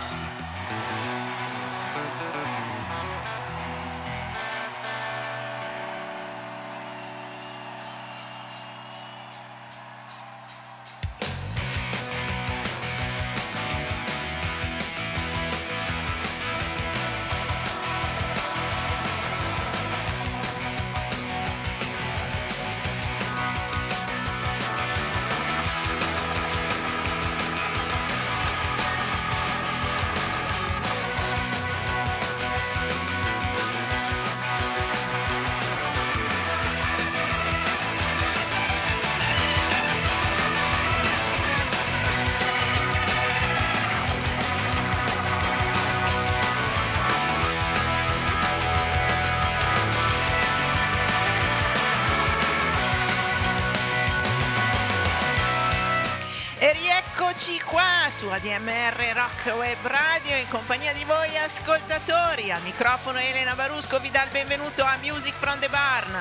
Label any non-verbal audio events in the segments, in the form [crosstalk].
Blues. Su ADMR Rock Web Radio in compagnia di voi ascoltatori. Al microfono Elena Barusco vi dà il benvenuto a Music from the Barn.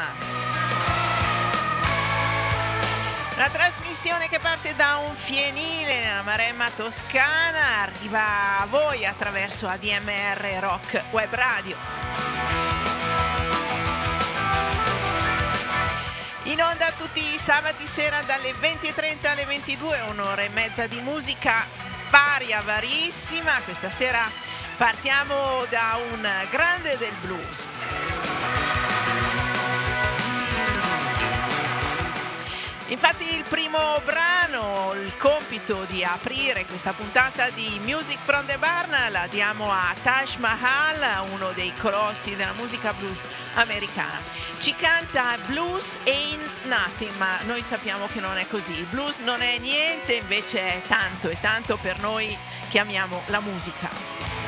La trasmissione che parte da un fienile nella Maremma toscana arriva a voi attraverso ADMR Rock Web Radio. In onda tutti i sabati sera dalle 20.30 alle 22, un'ora e mezza di musica varia, varissima. Questa sera partiamo da un grande del blues. Infatti il primo brano, il compito di aprire questa puntata di Music from the Barn la diamo a Taj Mahal, uno dei colossi della musica blues americana. Ci canta Blues Ain't Nothing, ma noi sappiamo che non è così. Il blues non è niente, invece è tanto e tanto per noi che amiamo la musica.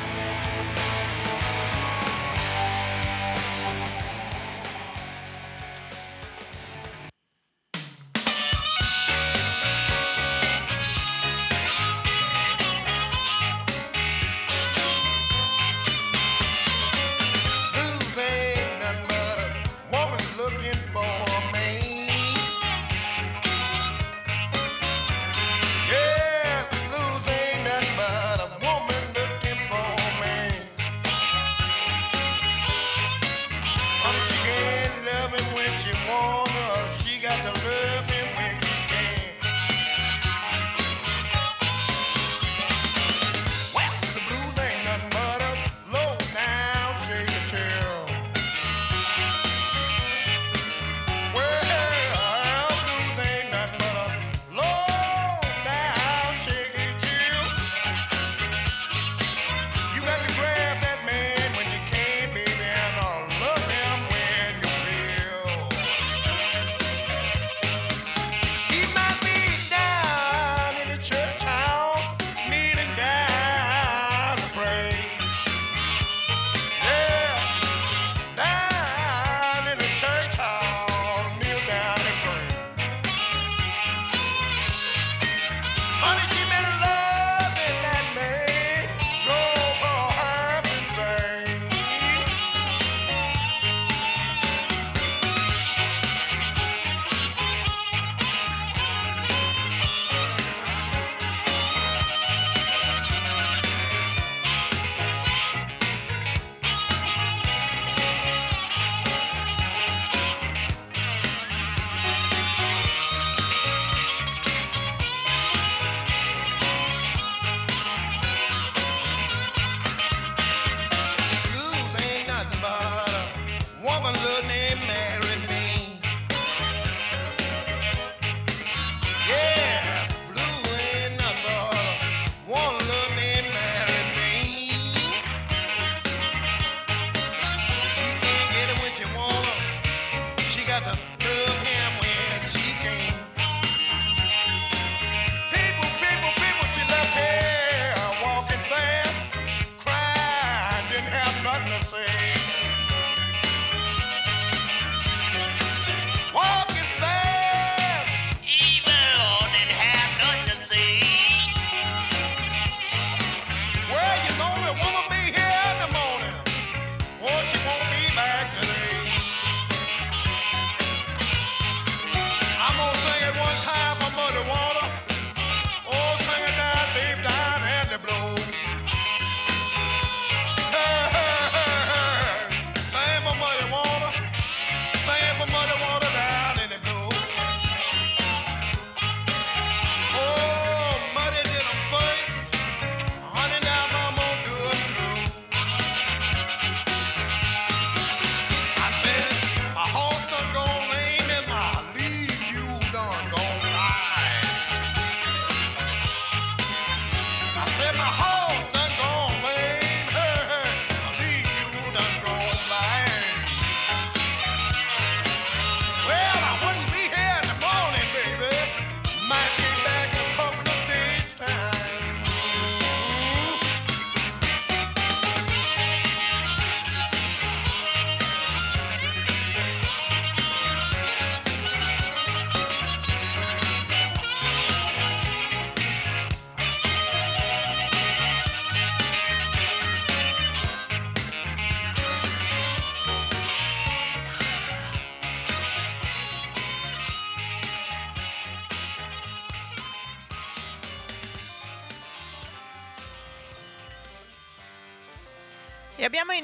Can't love him when she wanna. She got to love him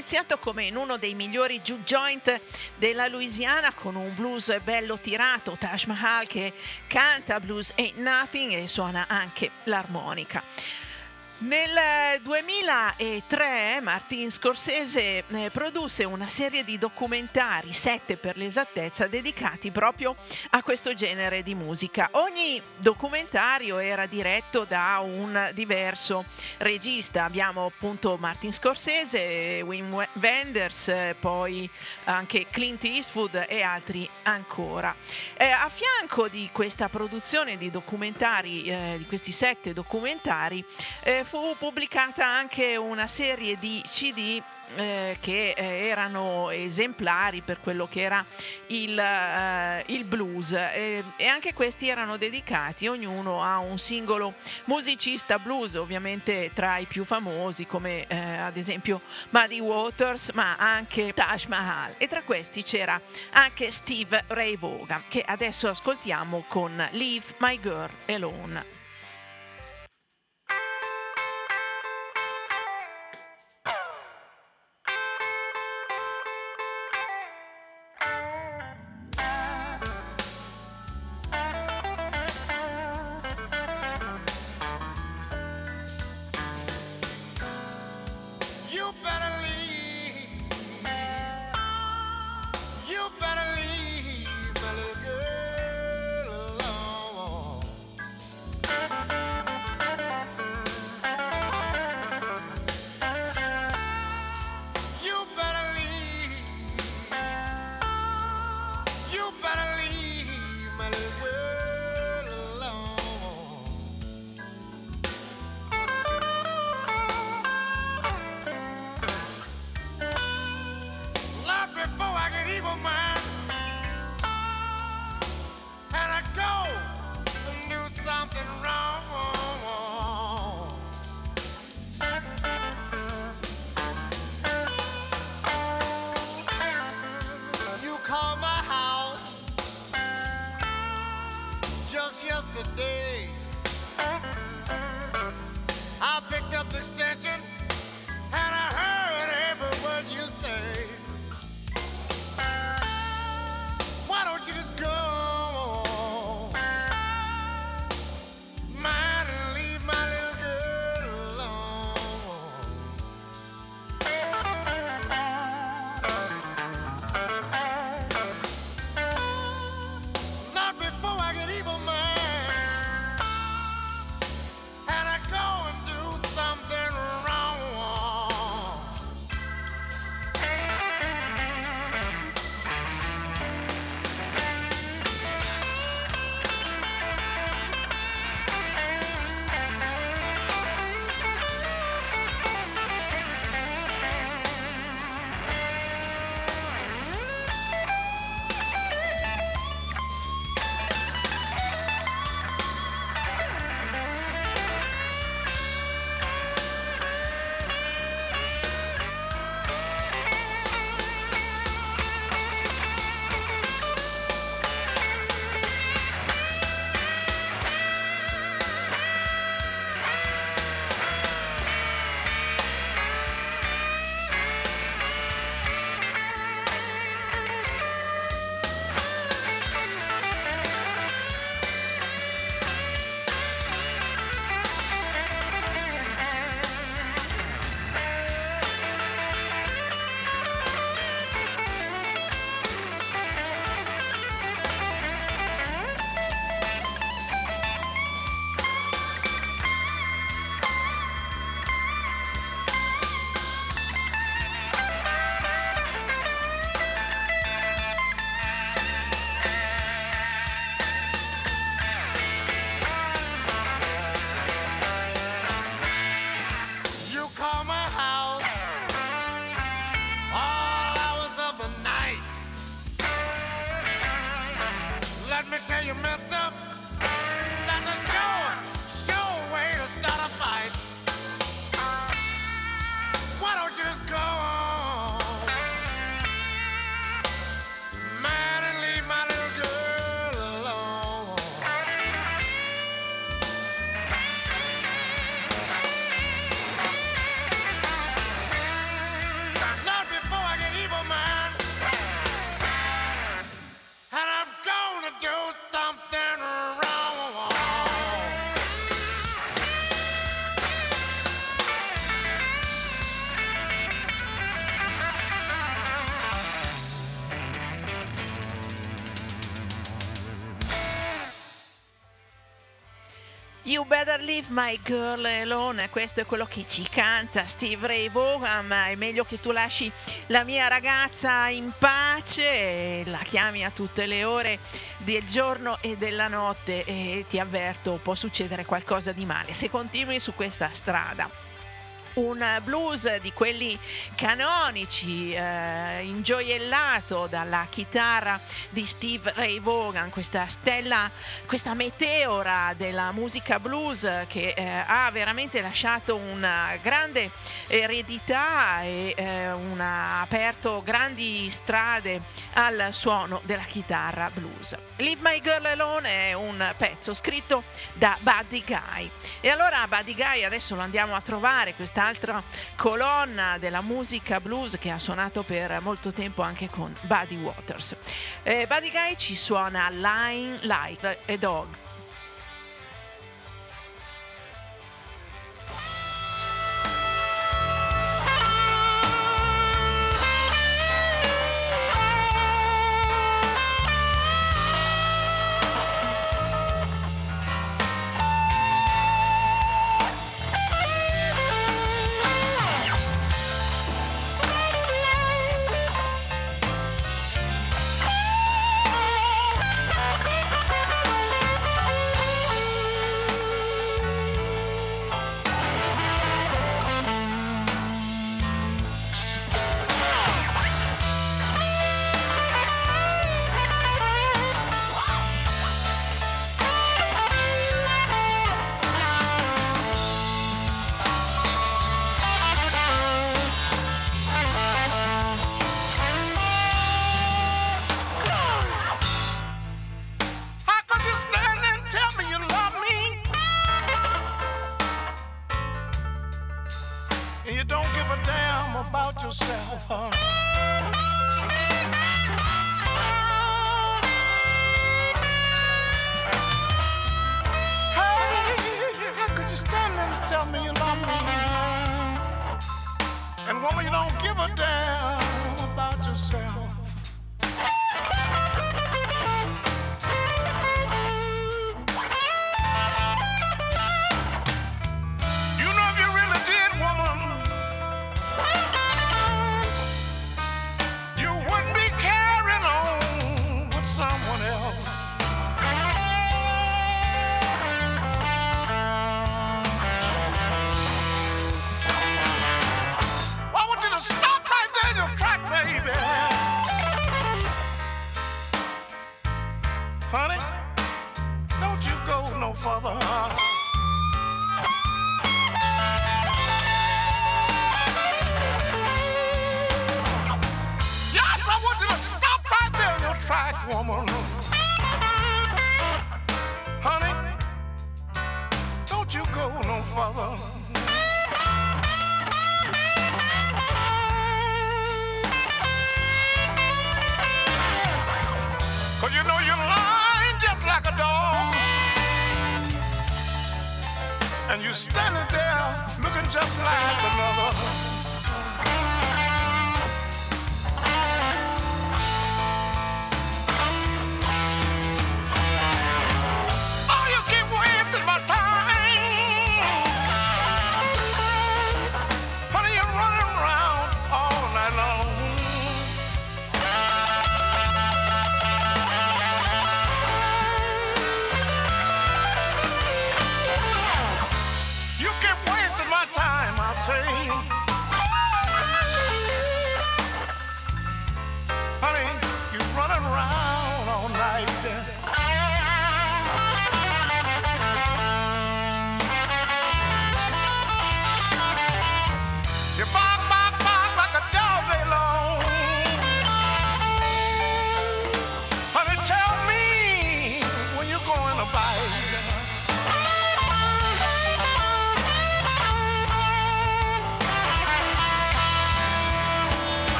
iniziato come in uno dei migliori juke joint della Louisiana con un blues bello tirato, Taj Mahal che canta blues ain't nothing e suona anche l'armonica. Nel 2003 Martin Scorsese eh, produsse una serie di documentari, sette per l'esattezza, dedicati proprio a questo genere di musica. Ogni documentario era diretto da un diverso regista. Abbiamo appunto Martin Scorsese, Wim Wenders, poi anche Clint Eastwood e altri ancora. Eh, a fianco di questa produzione di documentari, eh, di questi sette documentari, eh, fu pubblicata anche una serie di CD eh, che eh, erano esemplari per quello che era il, eh, il blues e anche questi erano dedicati ognuno a un singolo musicista blues, ovviamente tra i più famosi come eh, ad esempio Muddy Waters ma anche Taj Mahal e tra questi c'era anche Steve Ray Vaughan che adesso ascoltiamo con Leave My Girl Alone. Leave My Girl Alone, questo è quello che ci canta Steve Ray Vaughan, è meglio che tu lasci la mia ragazza in pace, la chiami a tutte le ore del giorno e della notte e ti avverto può succedere qualcosa di male se continui su questa strada un blues di quelli canonici, eh, ingioiellato dalla chitarra di Steve Ray Vaughan, questa stella, questa meteora della musica blues che eh, ha veramente lasciato una grande eredità e eh, una, ha aperto grandi strade al suono della chitarra blues. Leave My Girl Alone è un pezzo scritto da Buddy Guy. E allora Buddy Guy adesso lo andiamo a trovare questa quest'altra colonna della musica blues che ha suonato per molto tempo anche con Buddy Waters. Eh, Buddy Guy ci suona Line Like a Dog. woman, you don't give a damn about yourself.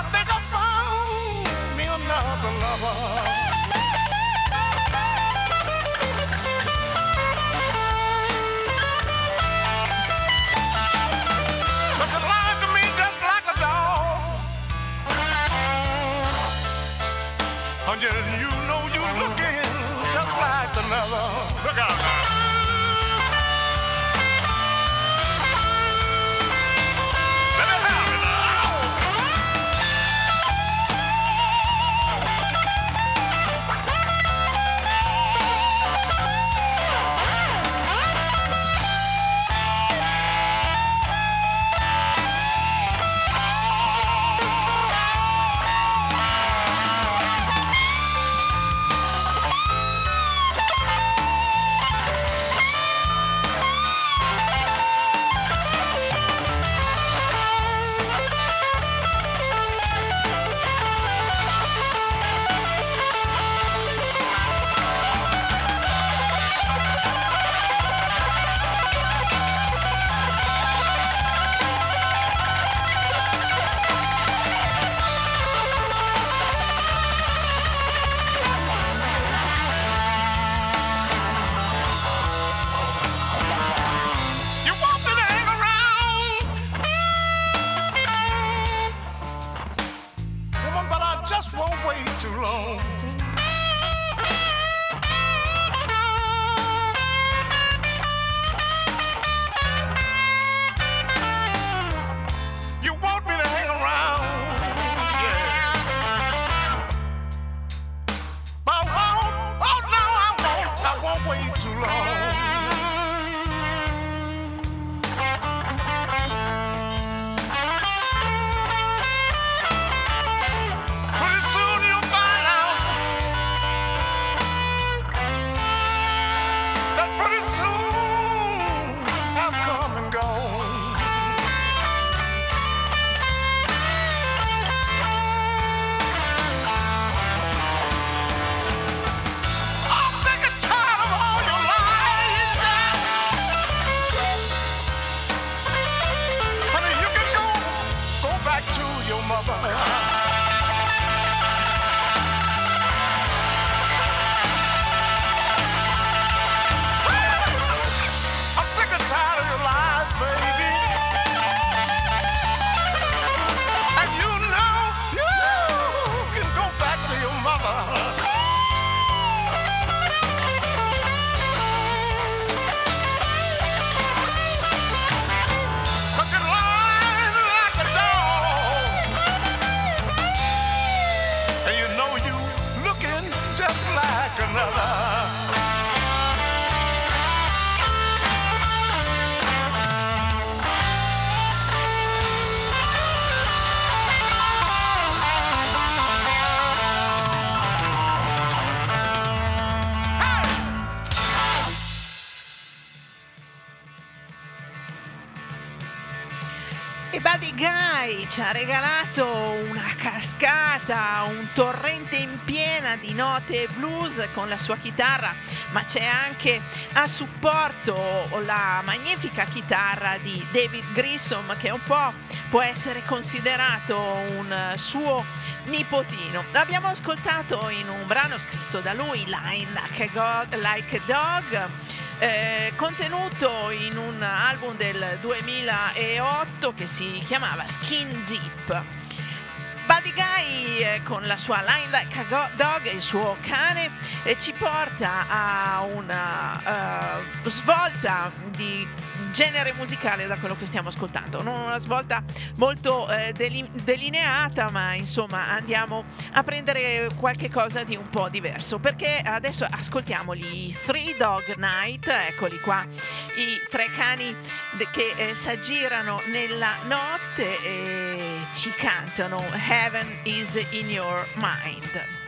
I think I found me another lover. You know you're looking just like another. Look out now. Ci ha regalato una cascata, un torrente in piena di note blues con la sua chitarra, ma c'è anche a supporto la magnifica chitarra di David Grissom che un po' può essere considerato un suo nipotino. L'abbiamo ascoltato in un brano scritto da lui, Line Like a, God, like a Dog eh, contenuto in un album del 2008 che si chiamava Skin Deep. Buddy Guy eh, con la sua Line Like a Dog e il suo cane eh, ci porta a una uh, svolta di genere musicale da quello che stiamo ascoltando. Non una svolta molto eh, delineata, ma insomma andiamo a prendere qualche cosa di un po' diverso. Perché adesso ascoltiamo gli Three Dog Night, eccoli qua, i tre cani che eh, si aggirano nella notte e ci cantano Heaven is in your mind.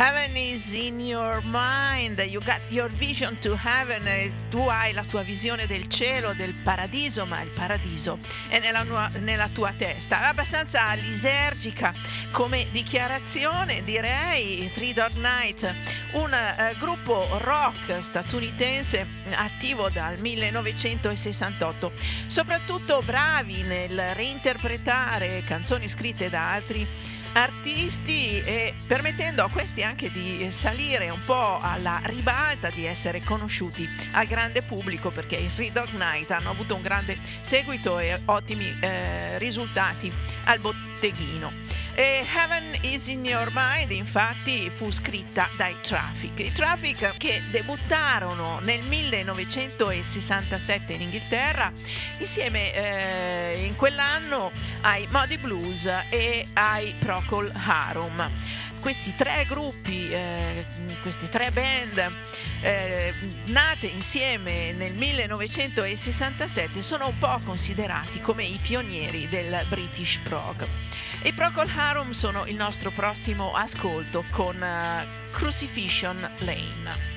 Heaven is in your mind, you got your vision to heaven, tu hai la tua visione del cielo, del paradiso, ma il paradiso è nella, nella tua testa. Abbastanza lisergica come dichiarazione, direi, Three Dog Night, un uh, gruppo rock statunitense attivo dal 1968, soprattutto bravi nel reinterpretare canzoni scritte da altri artisti e permettendo a questi anche di salire un po' alla ribalta, di essere conosciuti al grande pubblico perché i Three Dog Night hanno avuto un grande seguito e ottimi eh, risultati al botteghino. E Heaven is in Your Mind infatti fu scritta dai Traffic. I Traffic che debuttarono nel 1967 in Inghilterra insieme eh, in quell'anno ai Muddy Blues e ai Procol Harum questi tre gruppi, eh, queste tre band eh, nate insieme nel 1967 sono un po' considerati come i pionieri del British prog. I Procol Harum sono il nostro prossimo ascolto con uh, Crucifixion Lane.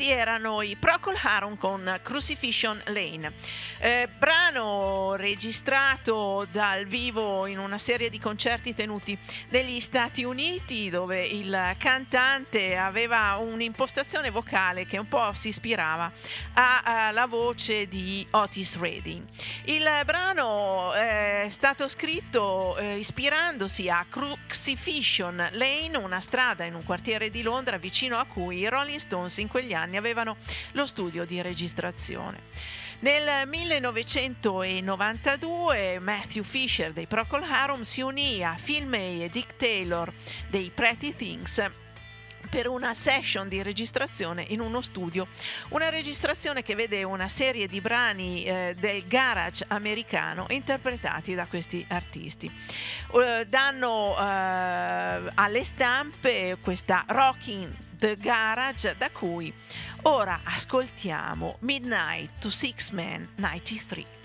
Questi erano i Procol Harum con Crucifixion Lane, eh, registrato dal vivo in una serie di concerti tenuti negli Stati Uniti dove il cantante aveva un'impostazione vocale che un po' si ispirava alla voce di Otis Redding. Il brano è stato scritto eh, ispirandosi a Crucifixion Lane, una strada in un quartiere di Londra vicino a cui i Rolling Stones in quegli anni avevano lo studio di registrazione. Nel 1992 Matthew Fisher dei Procol Harum si unì a Phil May e Dick Taylor dei Pretty Things per una session di registrazione in uno studio, una registrazione che vede una serie di brani eh, del garage americano interpretati da questi artisti. Uh, danno uh, alle stampe questa Rocking the Garage da cui ora ascoltiamo Midnight to Six Man 93.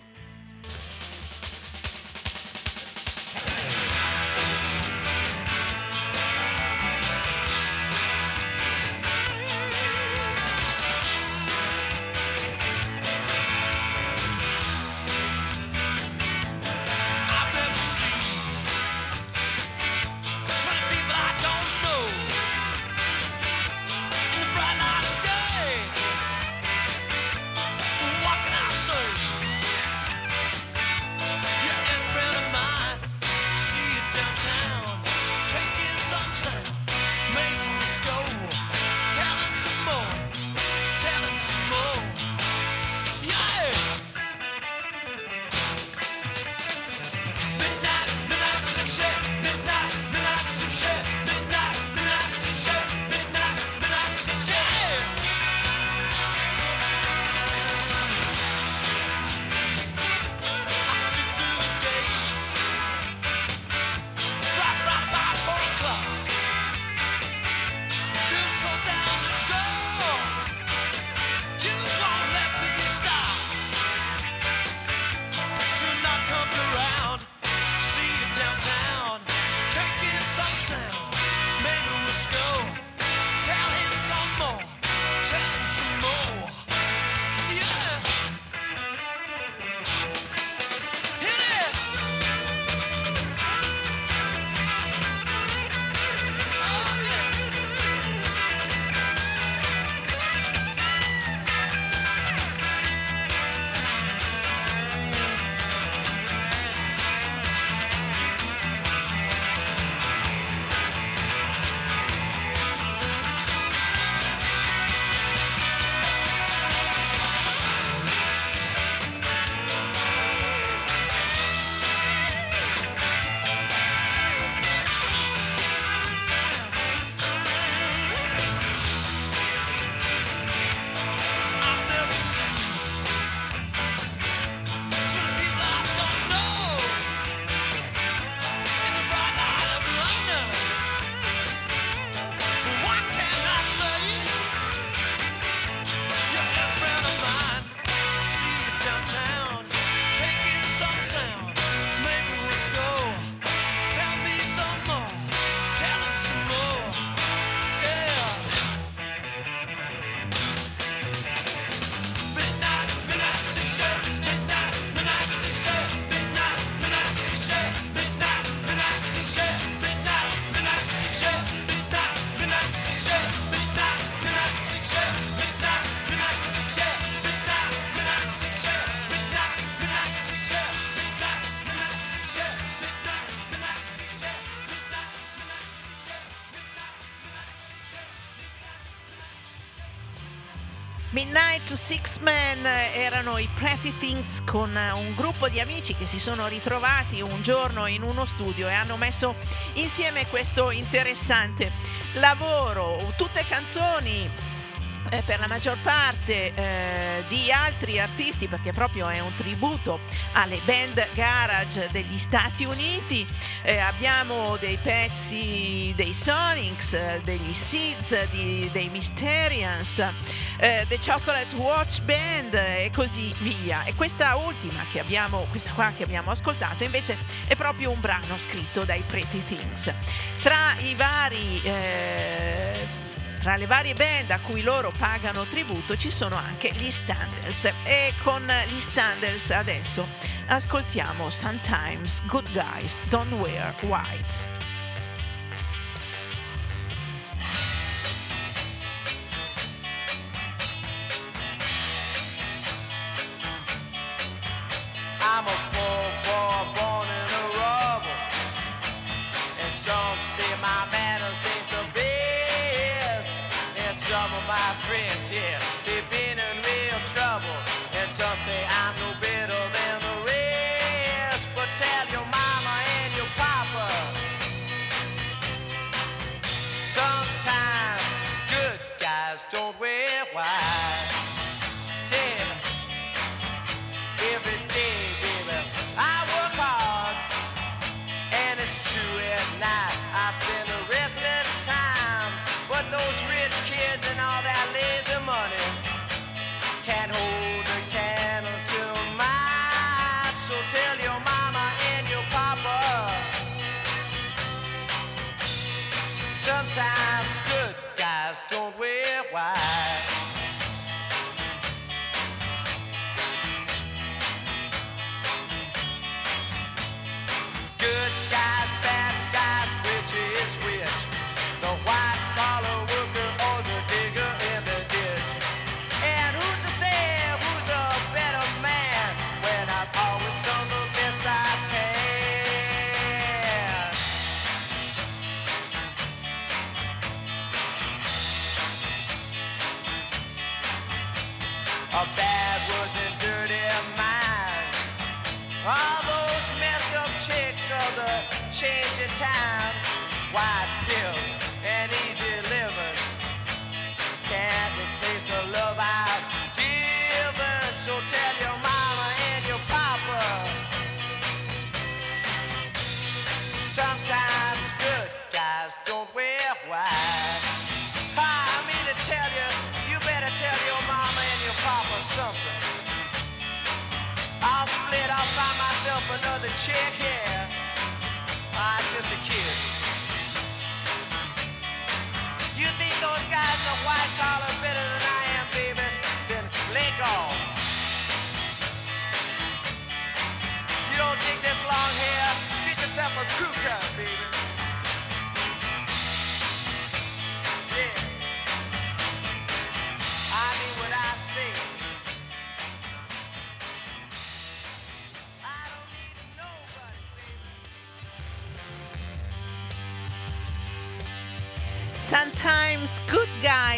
Six Men erano i Pretty Things con un gruppo di amici che si sono ritrovati un giorno in uno studio e hanno messo insieme questo interessante lavoro, tutte canzoni eh, per la maggior parte eh, di altri artisti perché proprio è un tributo alle band garage degli Stati Uniti. Eh, abbiamo dei pezzi dei Sonics degli Seeds di, dei Mysterians eh, The Chocolate Watch Band e così via. E questa ultima che abbiamo questa qua che abbiamo ascoltato invece è proprio un brano scritto dai Pretty Things. Tra i vari eh, tra le varie band a cui loro pagano tributo ci sono anche gli Standards. E con gli Standards adesso ascoltiamo Sometimes Good Guys Don't Wear White.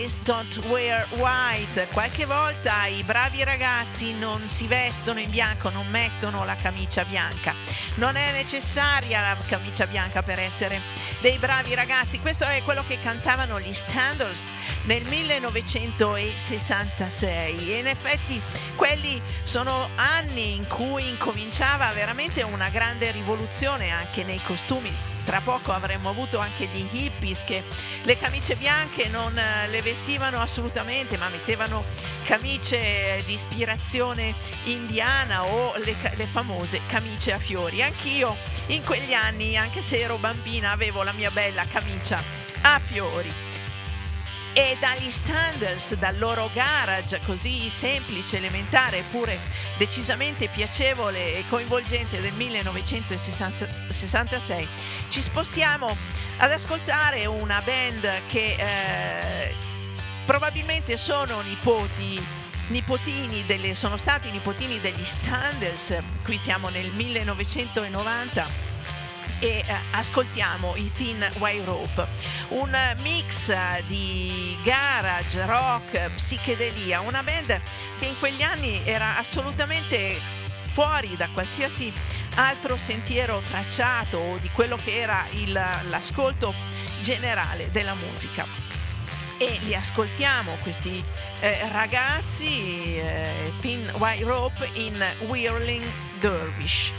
Guys don't wear white. Qualche volta i bravi ragazzi non si vestono in bianco, non mettono la camicia bianca. Non è necessaria la camicia bianca per essere dei bravi ragazzi. Questo è quello che cantavano gli Standards nel 1966 e in effetti quelli sono anni in cui incominciava veramente una grande rivoluzione anche nei costumi tra poco avremmo avuto anche gli hippies che le camicie bianche non eh, le vestivano assolutamente, ma mettevano camicie di ispirazione indiana o le, le famose camicie a fiori. Anch'io in quegli anni, anche se ero bambina, avevo la mia bella camicia a fiori e dagli standards, dal loro garage così semplice, elementare eppure decisamente piacevole e coinvolgente del 1966, ci spostiamo ad ascoltare una band che eh, probabilmente sono nipoti nipotini delle, sono stati nipotini degli Standards, qui siamo nel 1990 e eh, ascoltiamo i Thin White Rope, un mix di garage, rock, psichedelia, una band che in quegli anni era assolutamente fuori da qualsiasi altro sentiero tracciato di quello che era il- l'ascolto generale della musica. E li ascoltiamo questi eh, ragazzi eh, Thin White Rope in Whirling Dervish.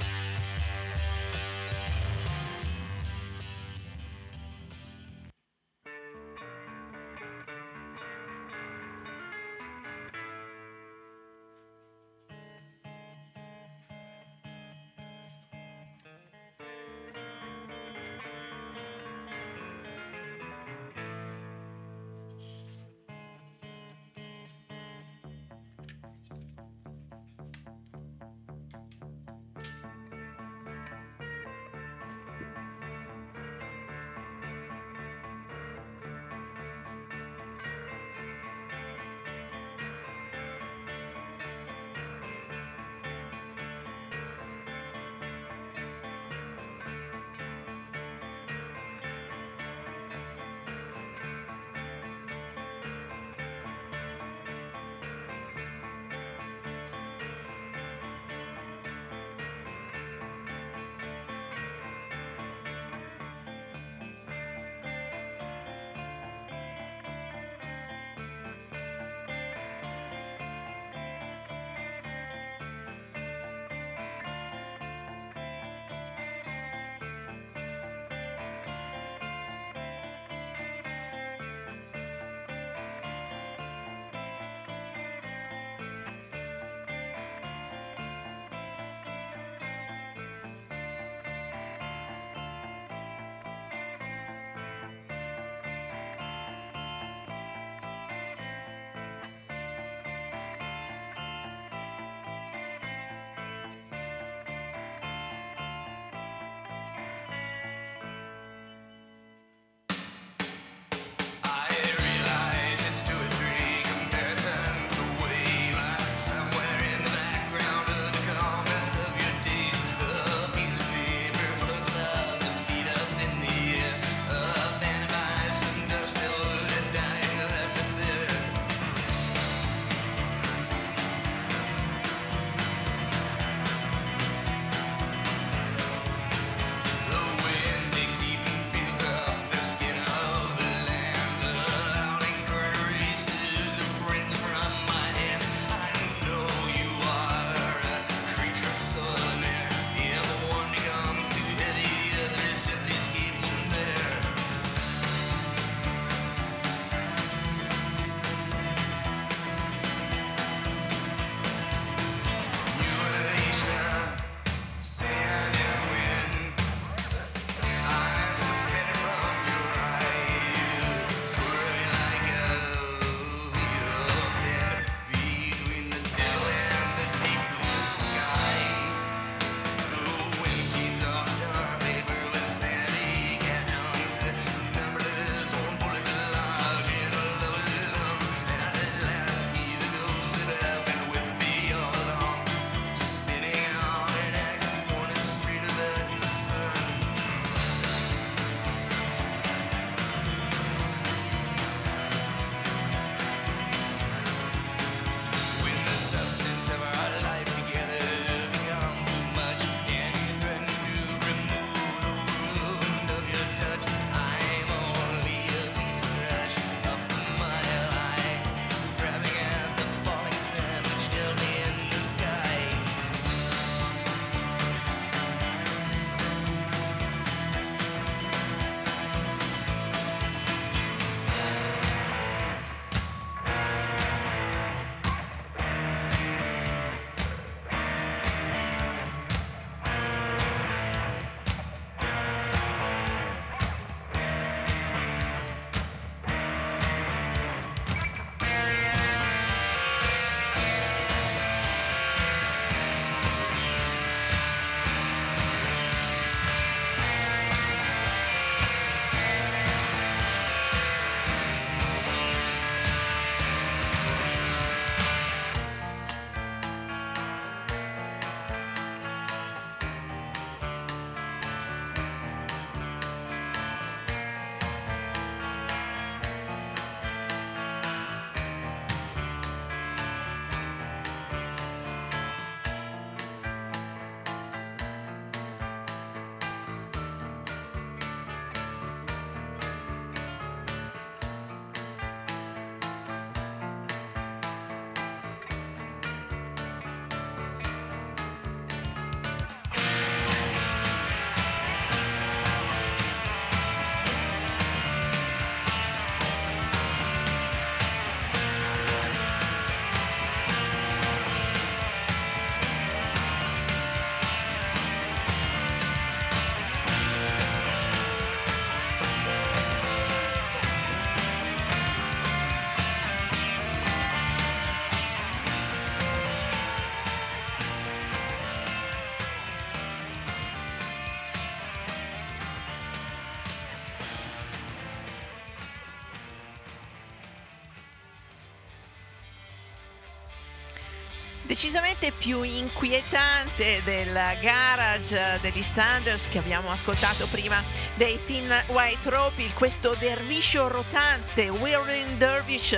Decisamente più inquietante del garage degli standards che abbiamo ascoltato prima dei Thin White Rope, questo derviscio rotante, Whirling Dervish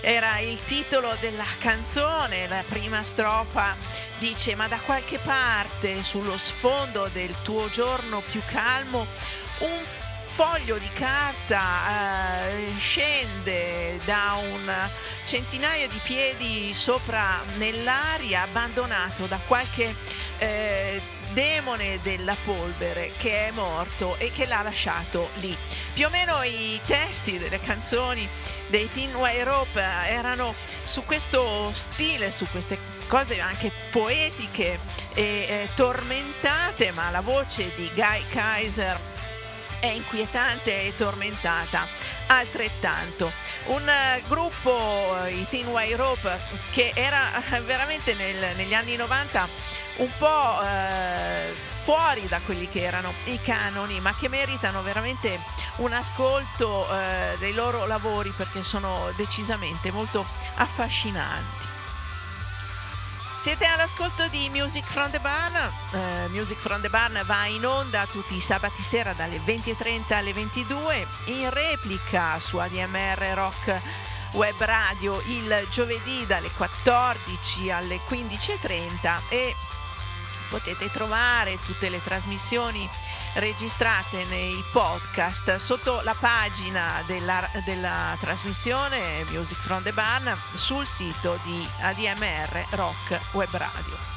era il titolo della canzone, la prima strofa dice ma da qualche parte sullo sfondo del tuo giorno più calmo un foglio di carta eh, scende da un centinaio di piedi sopra nell'aria abbandonato da qualche eh, demone della polvere che è morto e che l'ha lasciato lì. Più o meno i testi delle canzoni dei Teen White Rope erano su questo stile, su queste cose anche poetiche e eh, tormentate, ma la voce di Guy Kaiser è inquietante e tormentata altrettanto. Un uh, gruppo, uh, i Thin White Rope, che era veramente nel, negli anni 90 un po' uh, fuori da quelli che erano i canoni, ma che meritano veramente un ascolto dei loro lavori perché sono decisamente molto affascinanti. Siete all'ascolto di Music from the Barn. Uh, Music from the Barn va in onda tutti i sabati sera dalle 20.30 alle 22, in replica su ADMR Rock Web Radio il giovedì dalle 14 alle 15.30 e potete trovare tutte le trasmissioni registrate nei podcast sotto la pagina della, della trasmissione Music from the Barn sul sito di ADMR Rock Web Radio.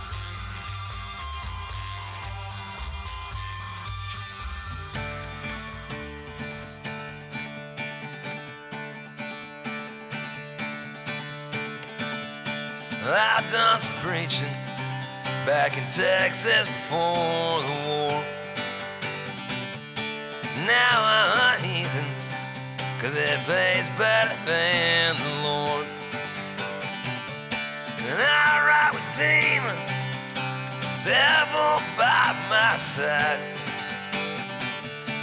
I've done some preaching back in Texas before the war. Now hunt heathens, cause it pays better than the Lord. And I ride with demons, devil by my side.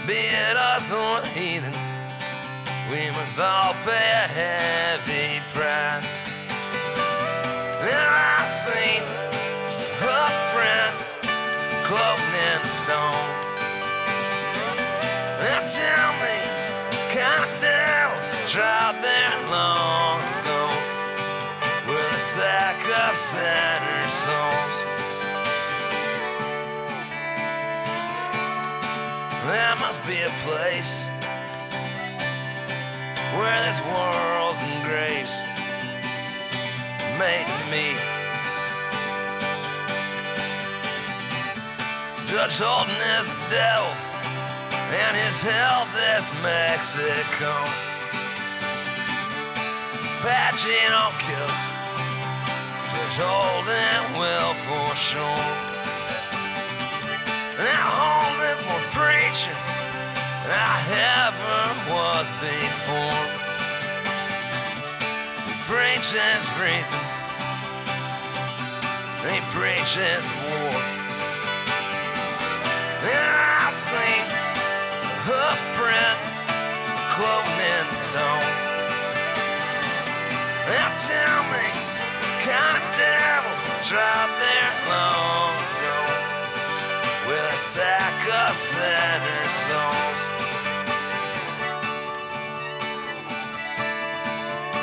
Be it us or the heathens, we must all pay a heavy price. Now I've seen footprints cloaked in stone. Now tell me, kind of devil tried there long ago with a sack of sinner souls. There must be a place where this world and grace made me. Judge Holden is the devil and his help is Mexico. Pacino kills, Judge Holden will for sure. Now Holden's more preaching than I ever was before. He preaches reason, he preaches war. Prints cloven in stone. Now tell me, kind of devil dropped there long ago with a sack of sinner souls.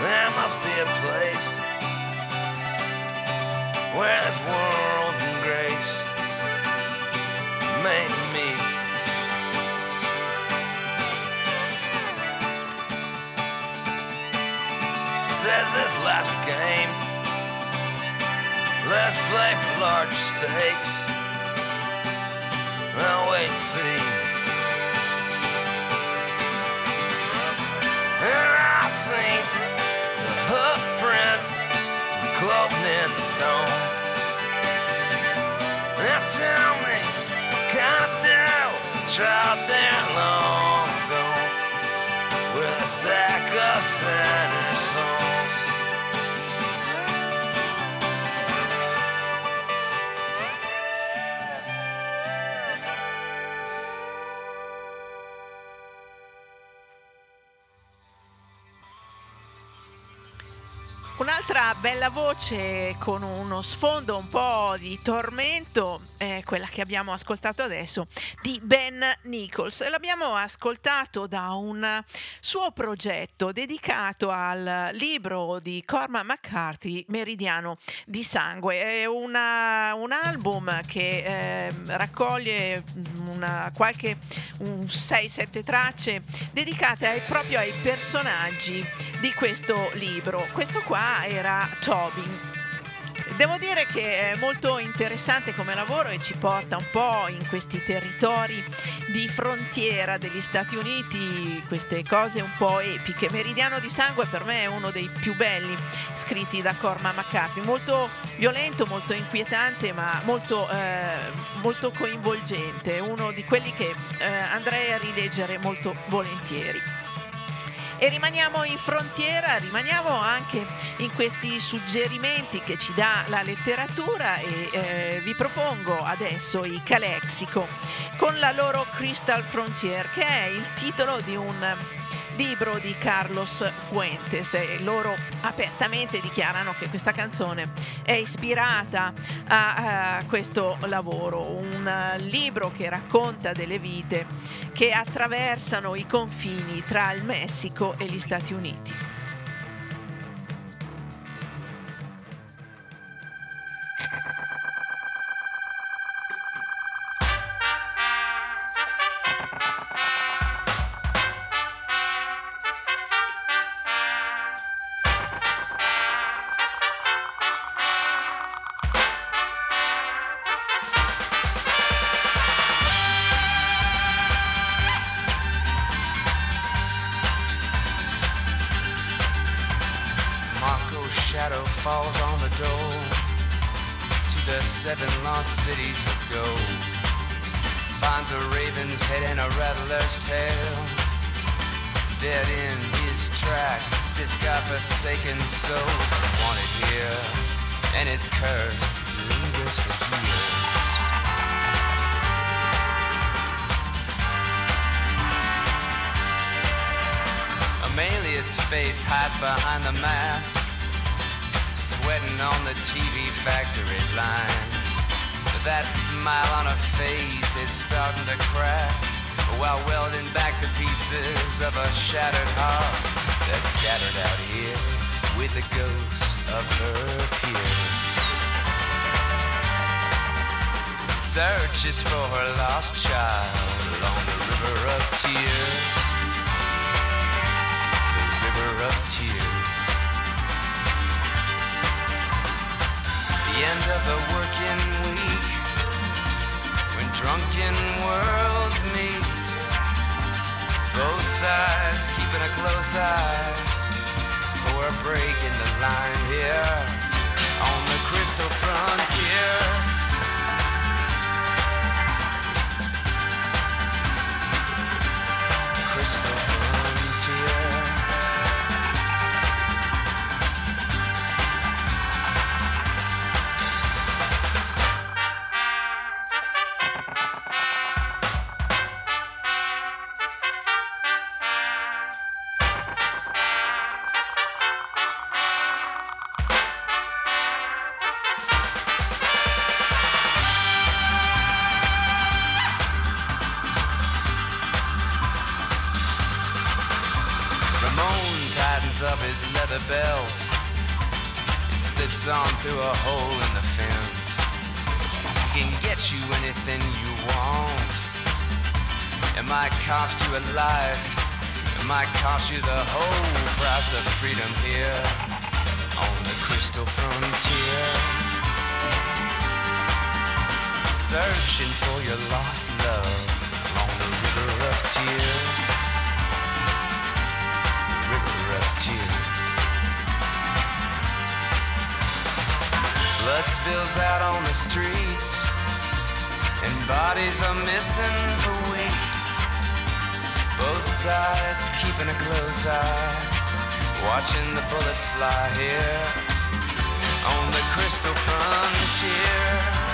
There must be a place where this world and grace may meet. Says this life's game. Let's play for larger stakes. I'll wait and see. And I've seen the hoof prints cloven in stone. Now tell me, kind of devil tried there long ago with a sack of sinner souls. Bella voce con uno sfondo un po' di tormento è quella che abbiamo ascoltato adesso di Ben Nichols. L'abbiamo ascoltato da un suo progetto dedicato al libro di Cormac McCarthy, Meridiano di Sangue. È una, un album che eh, raccoglie una, qualche 6-7 tracce dedicate ai, proprio ai personaggi di questo libro. Questo qua era Tobin. Devo dire che è molto interessante come lavoro e ci porta un po' in questi territori di frontiera degli Stati Uniti, queste cose un po' epiche. Meridiano di sangue per me è uno dei più belli scritti da Corma McCarthy, molto violento, molto inquietante, ma molto, eh, molto coinvolgente, uno di quelli che eh, andrei a rileggere molto volentieri. E rimaniamo in frontiera, rimaniamo anche in questi suggerimenti che ci dà la letteratura e eh, vi propongo adesso i Calexico con la loro Crystal Frontier che è il titolo di un libro di Carlos Fuentes e loro apertamente dichiarano che questa canzone è ispirata a, a questo lavoro, un libro che racconta delle vite che attraversano i confini tra il Messico e gli Stati Uniti. Behind the mask, sweating on the TV factory line. But that smile on her face is starting to crack while welding back the pieces of a shattered heart that's scattered out here with the ghosts of her peers. Searches for her lost child along the river of tears. End of the working week when drunken worlds meet both sides keeping a close eye for a break in the line here on the crystal frontier. Crystal cost life. It might cost you the whole price of freedom here on the crystal frontier. Searching for your lost love along the river of tears. River of tears. Blood spills out on the streets, and bodies are missing for weeks. Both sides keeping a close eye, watching the bullets fly here on the crystal frontier.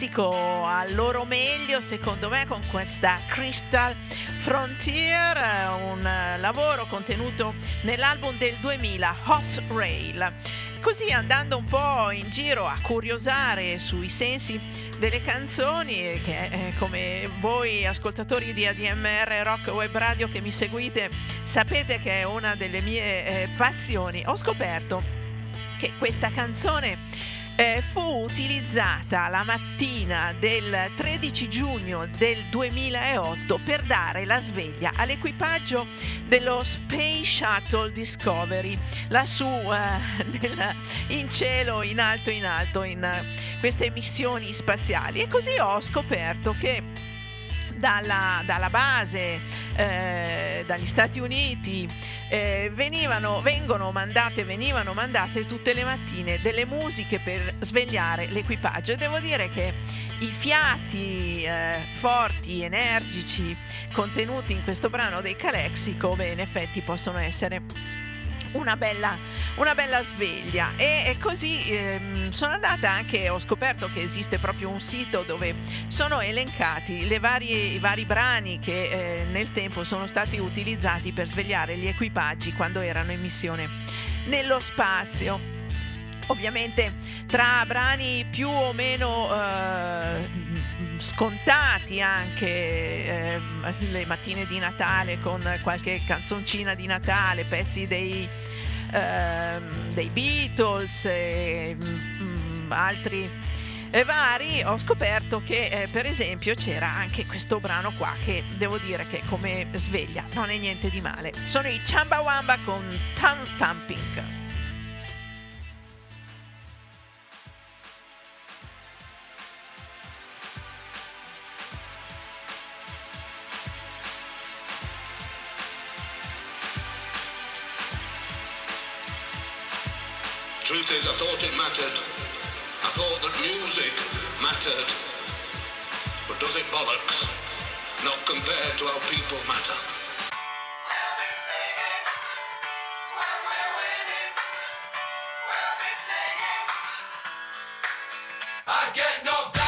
Calexico al loro meglio, secondo me, con questa Crystal Frontier, un lavoro contenuto nell'album del 2000 Hot Rail. Così andando un po' in giro a curiosare sui sensi delle canzoni, che eh, come voi ascoltatori di ADMR Rock Web Radio che mi seguite sapete che è una delle mie eh, passioni, ho scoperto che questa canzone eh, fu utilizzata la mattina del 13 giugno del 2008 per dare la sveglia all'equipaggio dello Space Shuttle Discovery, lassù eh, [laughs] in cielo, in alto, in alto, in uh, queste missioni spaziali. E così ho scoperto che dalla, dalla base eh, dagli Stati Uniti eh, venivano, vengono mandate, venivano mandate tutte le mattine delle musiche per svegliare l'equipaggio. Devo dire che i fiati eh, forti, energici contenuti in questo brano dei Calexico, beh, in effetti possono essere una bella, una bella sveglia. E, e così ehm, sono andata anche, ho scoperto che esiste proprio un sito dove sono elencati varie, i vari brani che eh, nel tempo sono stati utilizzati per svegliare gli equipaggi quando erano in missione nello spazio. Ovviamente tra brani più o meno eh, scontati anche eh, le mattine di Natale con qualche canzoncina di Natale, pezzi dei, eh, dei Beatles e mm, altri e vari, ho scoperto che eh, per esempio c'era anche questo brano qua che devo dire che come sveglia non è niente di male. Sono i Chambawamba con Thumb Thumping. Truth is, I thought it mattered. I thought that music mattered. But does it bollocks? Not compared to how people matter. I get knocked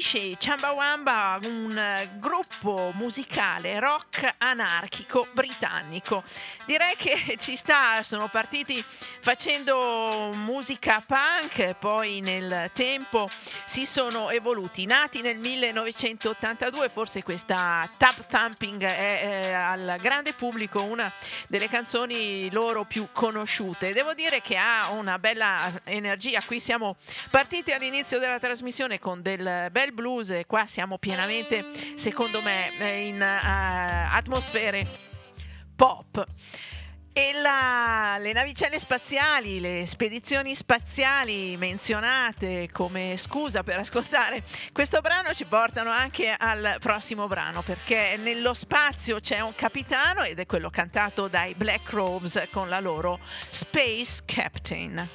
Wikipedia eh, definisce i Chumbawamba un eh, musicale rock anarchico britannico. Direi che [laughs] ci sta, sono partiti facendo musica punk, poi nel tempo si sono evoluti. Nati nel 1982, forse questa Tap Thumping è eh, al grande pubblico una delle canzoni loro più conosciute. Devo dire che ha una bella energia. Qui siamo partiti all'inizio della trasmissione con del bel blues e qua siamo pienamente, secondo me, in uh, atmosfere pop. E la, le navicelle spaziali, le spedizioni spaziali menzionate come scusa per ascoltare questo brano ci portano anche al prossimo brano perché nello spazio c'è un capitano ed è quello cantato dai Black Robes con la loro Space Captain.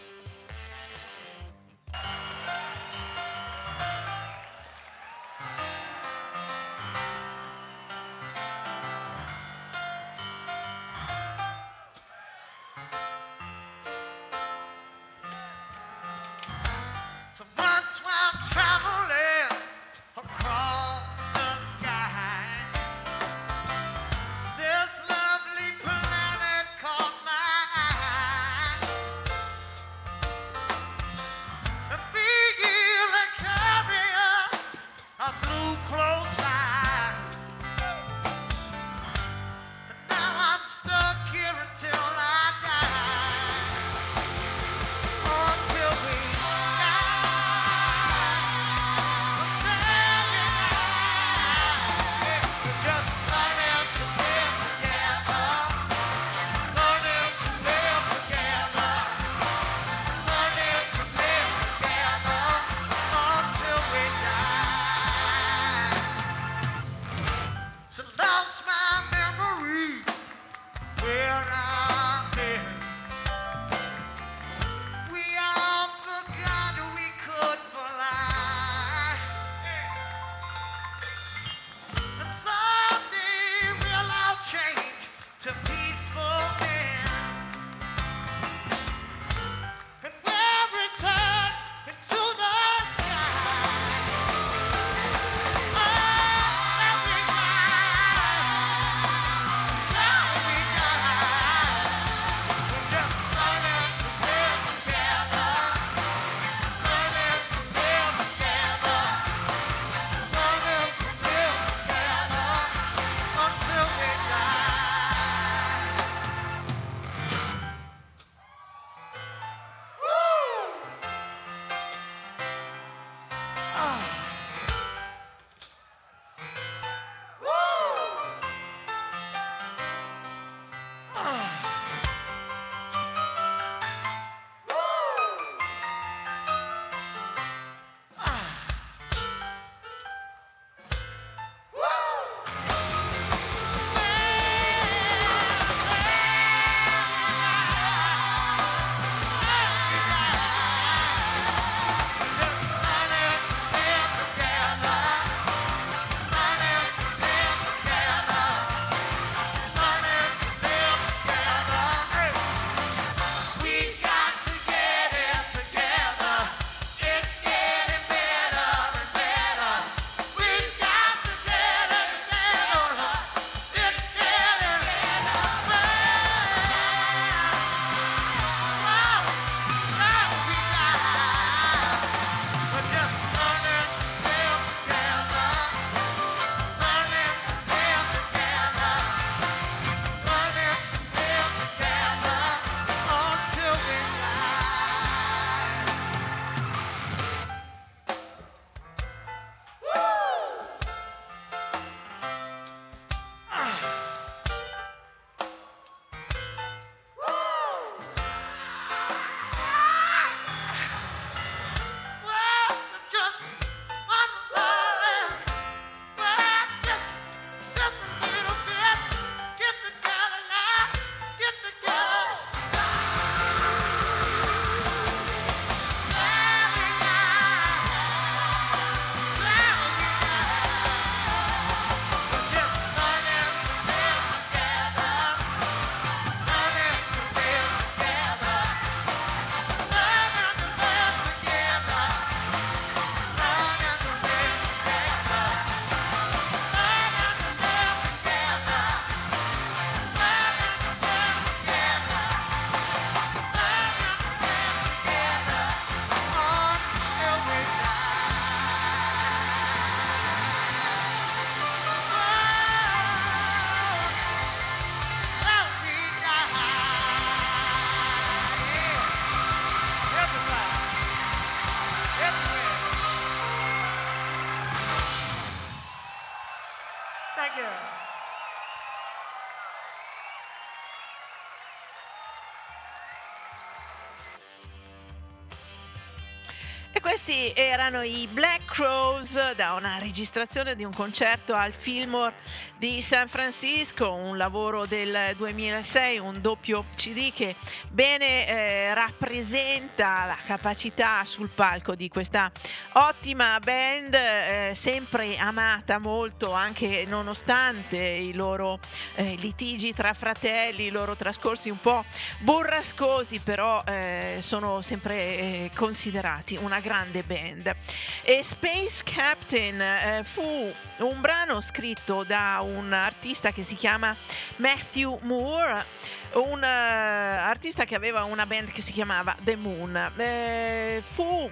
Questi erano i Black Crows da una registrazione di un concerto al Fillmore di San Francisco, un lavoro del 2006, un doppio CD che bene eh, rappresenta la capacità sul palco di questa ottima band, eh, sempre amata molto anche nonostante i loro eh, litigi tra fratelli, i loro trascorsi un po' burrascosi, però eh, sono sempre eh, considerati una grande band. E Space Captain eh, fu un brano scritto da un artista che si chiama Matthew Moore, un eh, artista che aveva una band che si chiamava The Moon. Eh, fu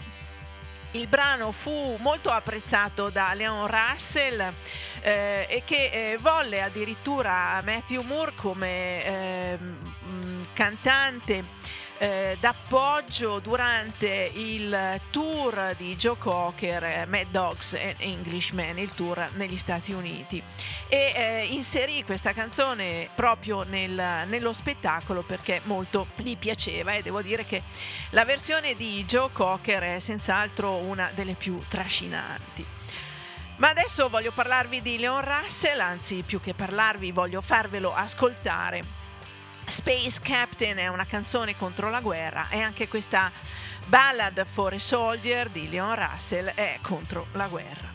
il brano fu molto apprezzato da Leon Russell eh, e che eh, volle addirittura Matthew Moore come eh, mh, cantante eh, d'appoggio durante il tour di Joe Cocker, eh, Mad Dogs and Englishman, il tour negli Stati Uniti. E eh, inserì questa canzone proprio nel- nello spettacolo perché molto gli piaceva e devo dire che la versione di Joe Cocker è senz'altro una delle più trascinanti. Ma adesso voglio parlarvi di Leon Russell, anzi più che parlarvi voglio farvelo ascoltare. Space Captain è una canzone contro la guerra e anche questa Ballad for a Soldier di Leon Russell è contro la guerra.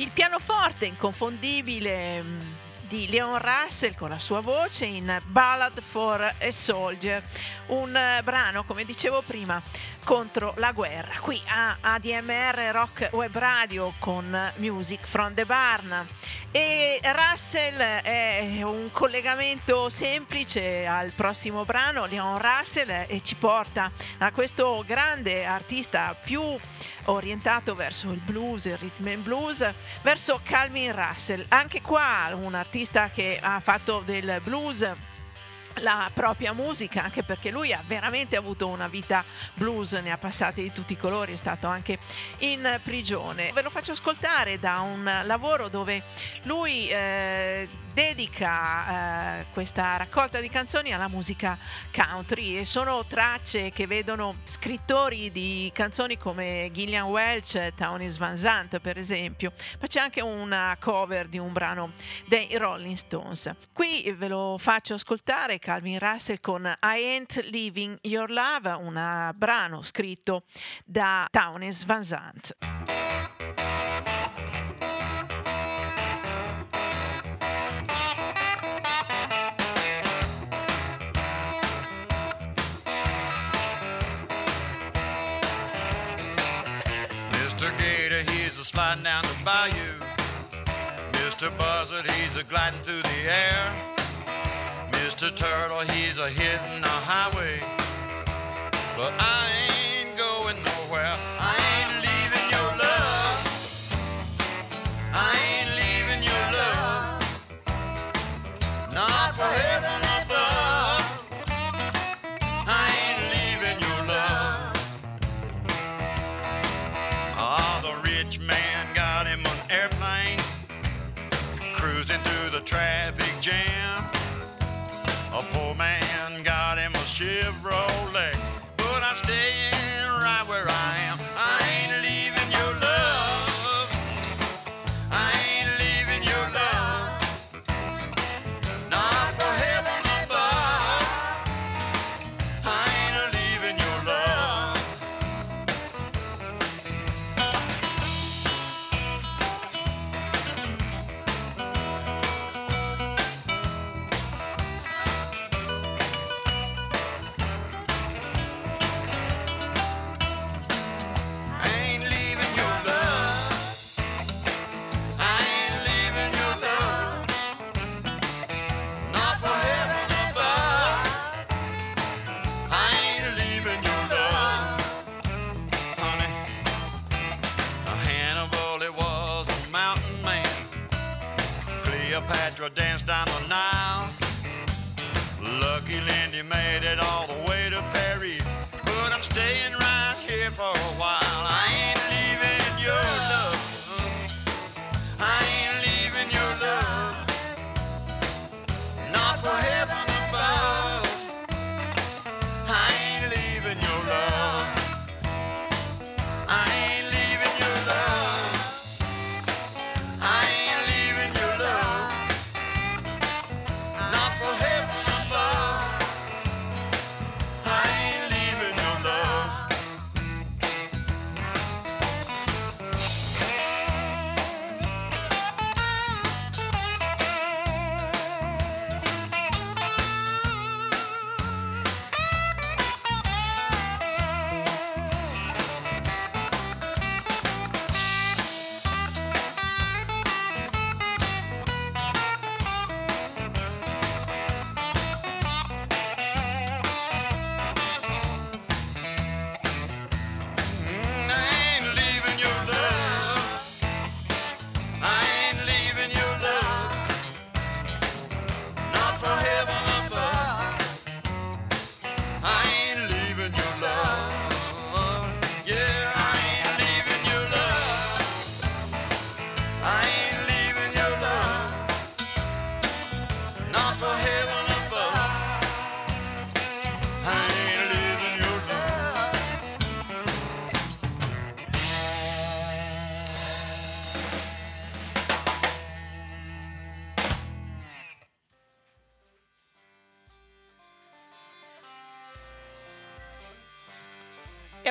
Il pianoforte inconfondibile mm, di Leon Russell con la sua voce in Ballad for a Soldier, un eh, brano, come dicevo prima, contro la guerra. Qui a ADMR Rock Web Radio con Music from the Barn. E Russell è un collegamento semplice al prossimo brano, Leon Russell, e ci porta a questo grande artista più orientato verso il blues, il rhythm and blues, verso Calvin Russell. Anche qua un artista che ha fatto del blues la propria musica, anche perché lui ha veramente avuto una vita blues, ne ha passati di tutti i colori, è stato anche in prigione. Ve lo faccio ascoltare da un lavoro dove lui eh, dedica eh, questa raccolta di canzoni alla musica country e sono tracce che vedono scrittori di canzoni come Gillian Welch, Townis Van Zandt per esempio, ma c'è anche una cover di un brano dei Rolling Stones. Qui ve lo faccio ascoltare Calvin Russell con I Ain't Leaving Your Love, un brano scritto da Townis Van Zandt. The bayou. Mr. Buzzard, he's a gliding through the air. Mr. Turtle, he's a hitting the highway. But I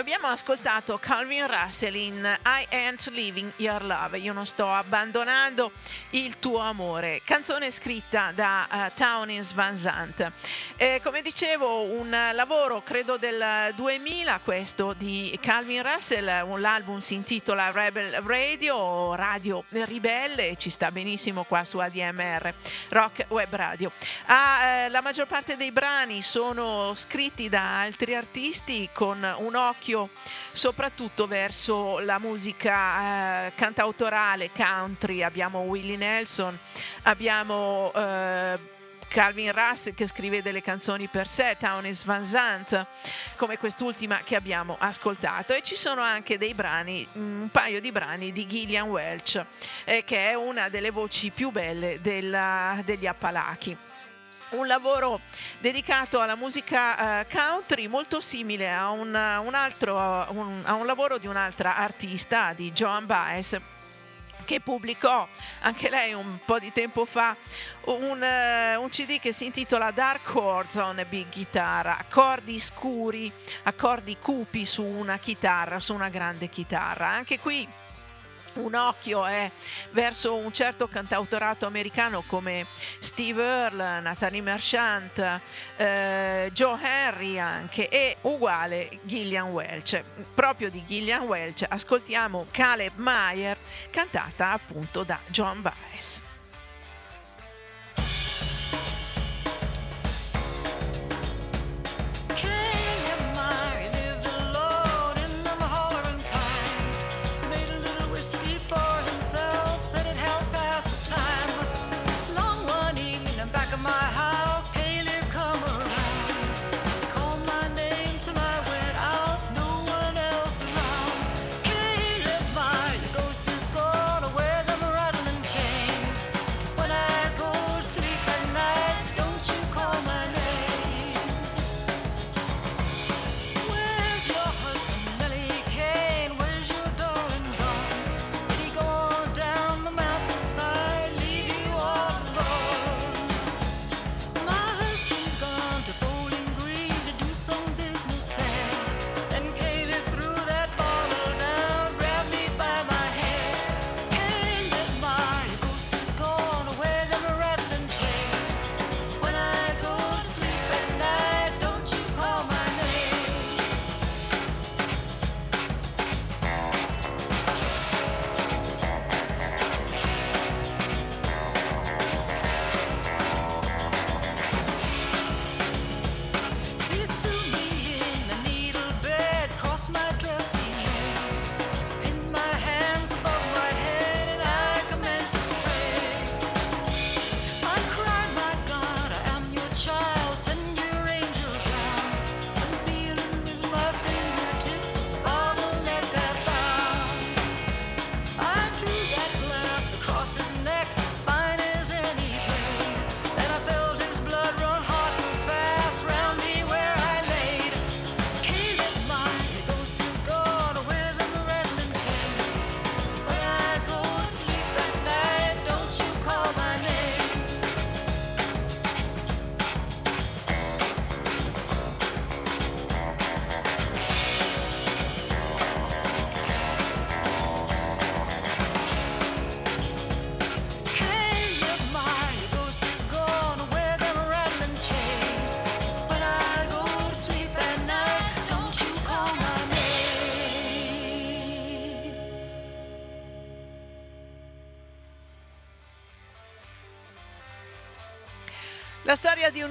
bien abbiamo ascoltato Calvin Russell in I Ain't Leaving Your Love, io non sto abbandonando il tuo amore, canzone scritta da uh, Townes Van Zandt. Eh, come dicevo, un lavoro credo del 2000 questo di Calvin Russell, l'album si intitola Rebel Radio, Radio Ribelle, ci sta benissimo qua su ADMR, Rock Web Radio. Ah, eh, la maggior parte dei brani sono scritti da altri artisti con un occhio soprattutto verso la musica eh, cantautorale country. Abbiamo Willie Nelson, abbiamo eh, Calvin Russ che scrive delle canzoni per sé, Townes Van Zandt, come quest'ultima che abbiamo ascoltato. E ci sono anche dei brani, un paio di brani di Gillian Welch, eh, che è una delle voci più belle della, degli Appalachi un lavoro dedicato alla musica uh, country molto simile a un, un altro un, a un lavoro di un'altra artista di Joan Baez che pubblicò anche lei un po' di tempo fa un, uh, un, CD che si intitola Dark Chords on a Big Guitar, accordi scuri, accordi cupi su una chitarra, su una grande chitarra. Anche qui un occhio è verso un certo cantautorato americano come Steve Earle, Natalie Merchant, eh, Joe Henry anche e uguale Gillian Welch. Proprio di Gillian Welch ascoltiamo Caleb Meyer cantata appunto da John Baez.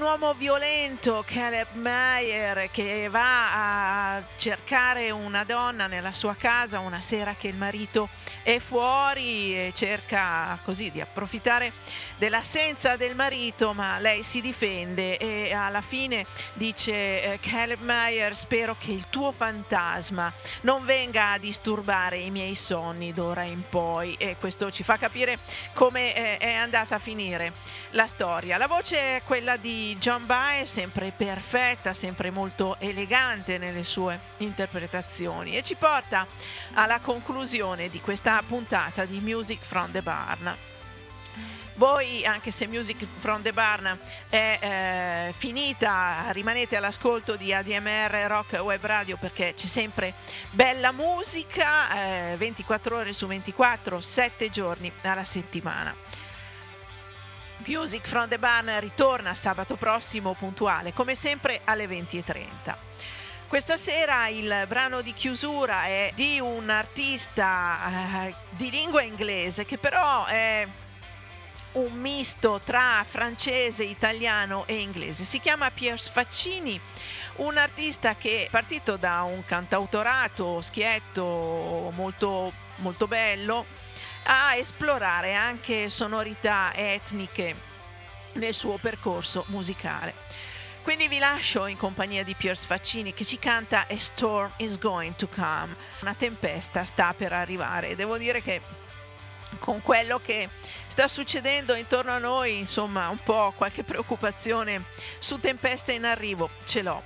Uomo violento, Caleb Meyer, che va a cercare una donna nella sua casa una sera che il marito è fuori e cerca così di approfittare dell'assenza del marito, ma lei si difende e alla fine dice eh, Caleb Meyer, spero che il tuo fantasma non venga a disturbare i miei sonni d'ora in poi e questo ci fa capire come eh, è andata a finire la storia. La voce è quella di John Baez, sempre perfetta, sempre molto elegante nelle sue interpretazioni e ci porta alla conclusione di questa puntata di Music from the Barn. Voi, anche se Music from the Barn è eh, finita, rimanete all'ascolto di ADMR Rock Web Radio perché c'è sempre bella musica, eh, 24 ore su 24, 7 giorni alla settimana. Music from the Barn ritorna sabato prossimo puntuale, come sempre alle 20.30. Questa sera il brano di chiusura è di un artista eh, di lingua inglese che però è un misto tra francese, italiano e inglese. Si chiama Piers Faccini, un artista che è partito da un cantautorato schietto molto, molto bello a esplorare anche sonorità etniche nel suo percorso musicale. Quindi vi lascio in compagnia di Piers Faccini che ci canta A Storm is Going to Come. Una tempesta sta per arrivare. Devo dire che con quello che sta succedendo intorno a noi, insomma, un po' qualche preoccupazione su tempeste in arrivo ce l'ho.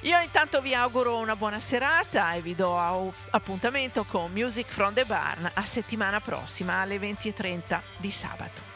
Io intanto vi auguro una buona serata e vi do appuntamento con Music from the Barn a settimana prossima alle 20.30 di sabato.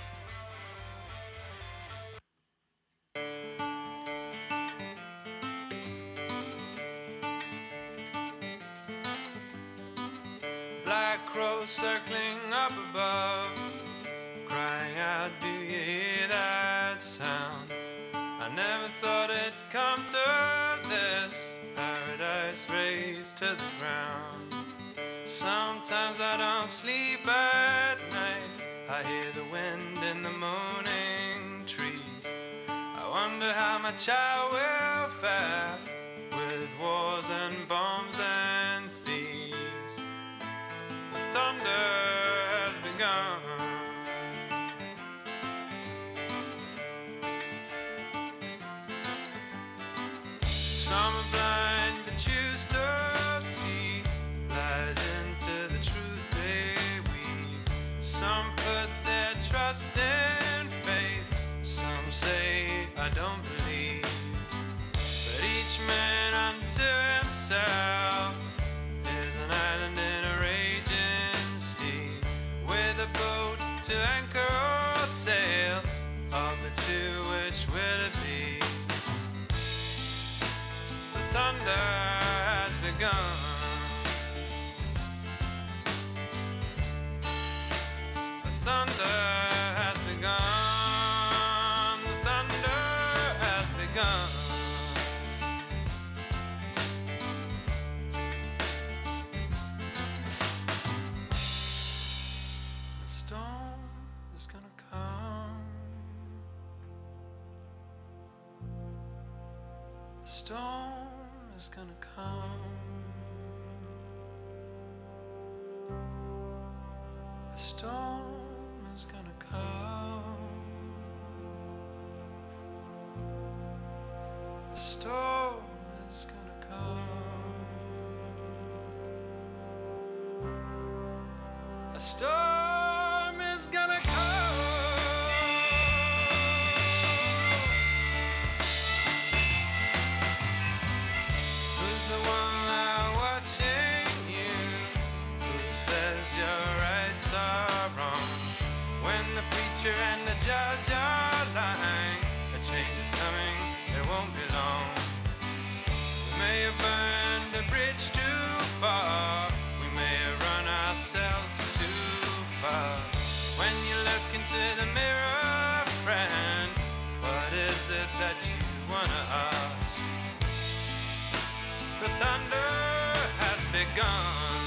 That you wanna ask? The thunder has begun.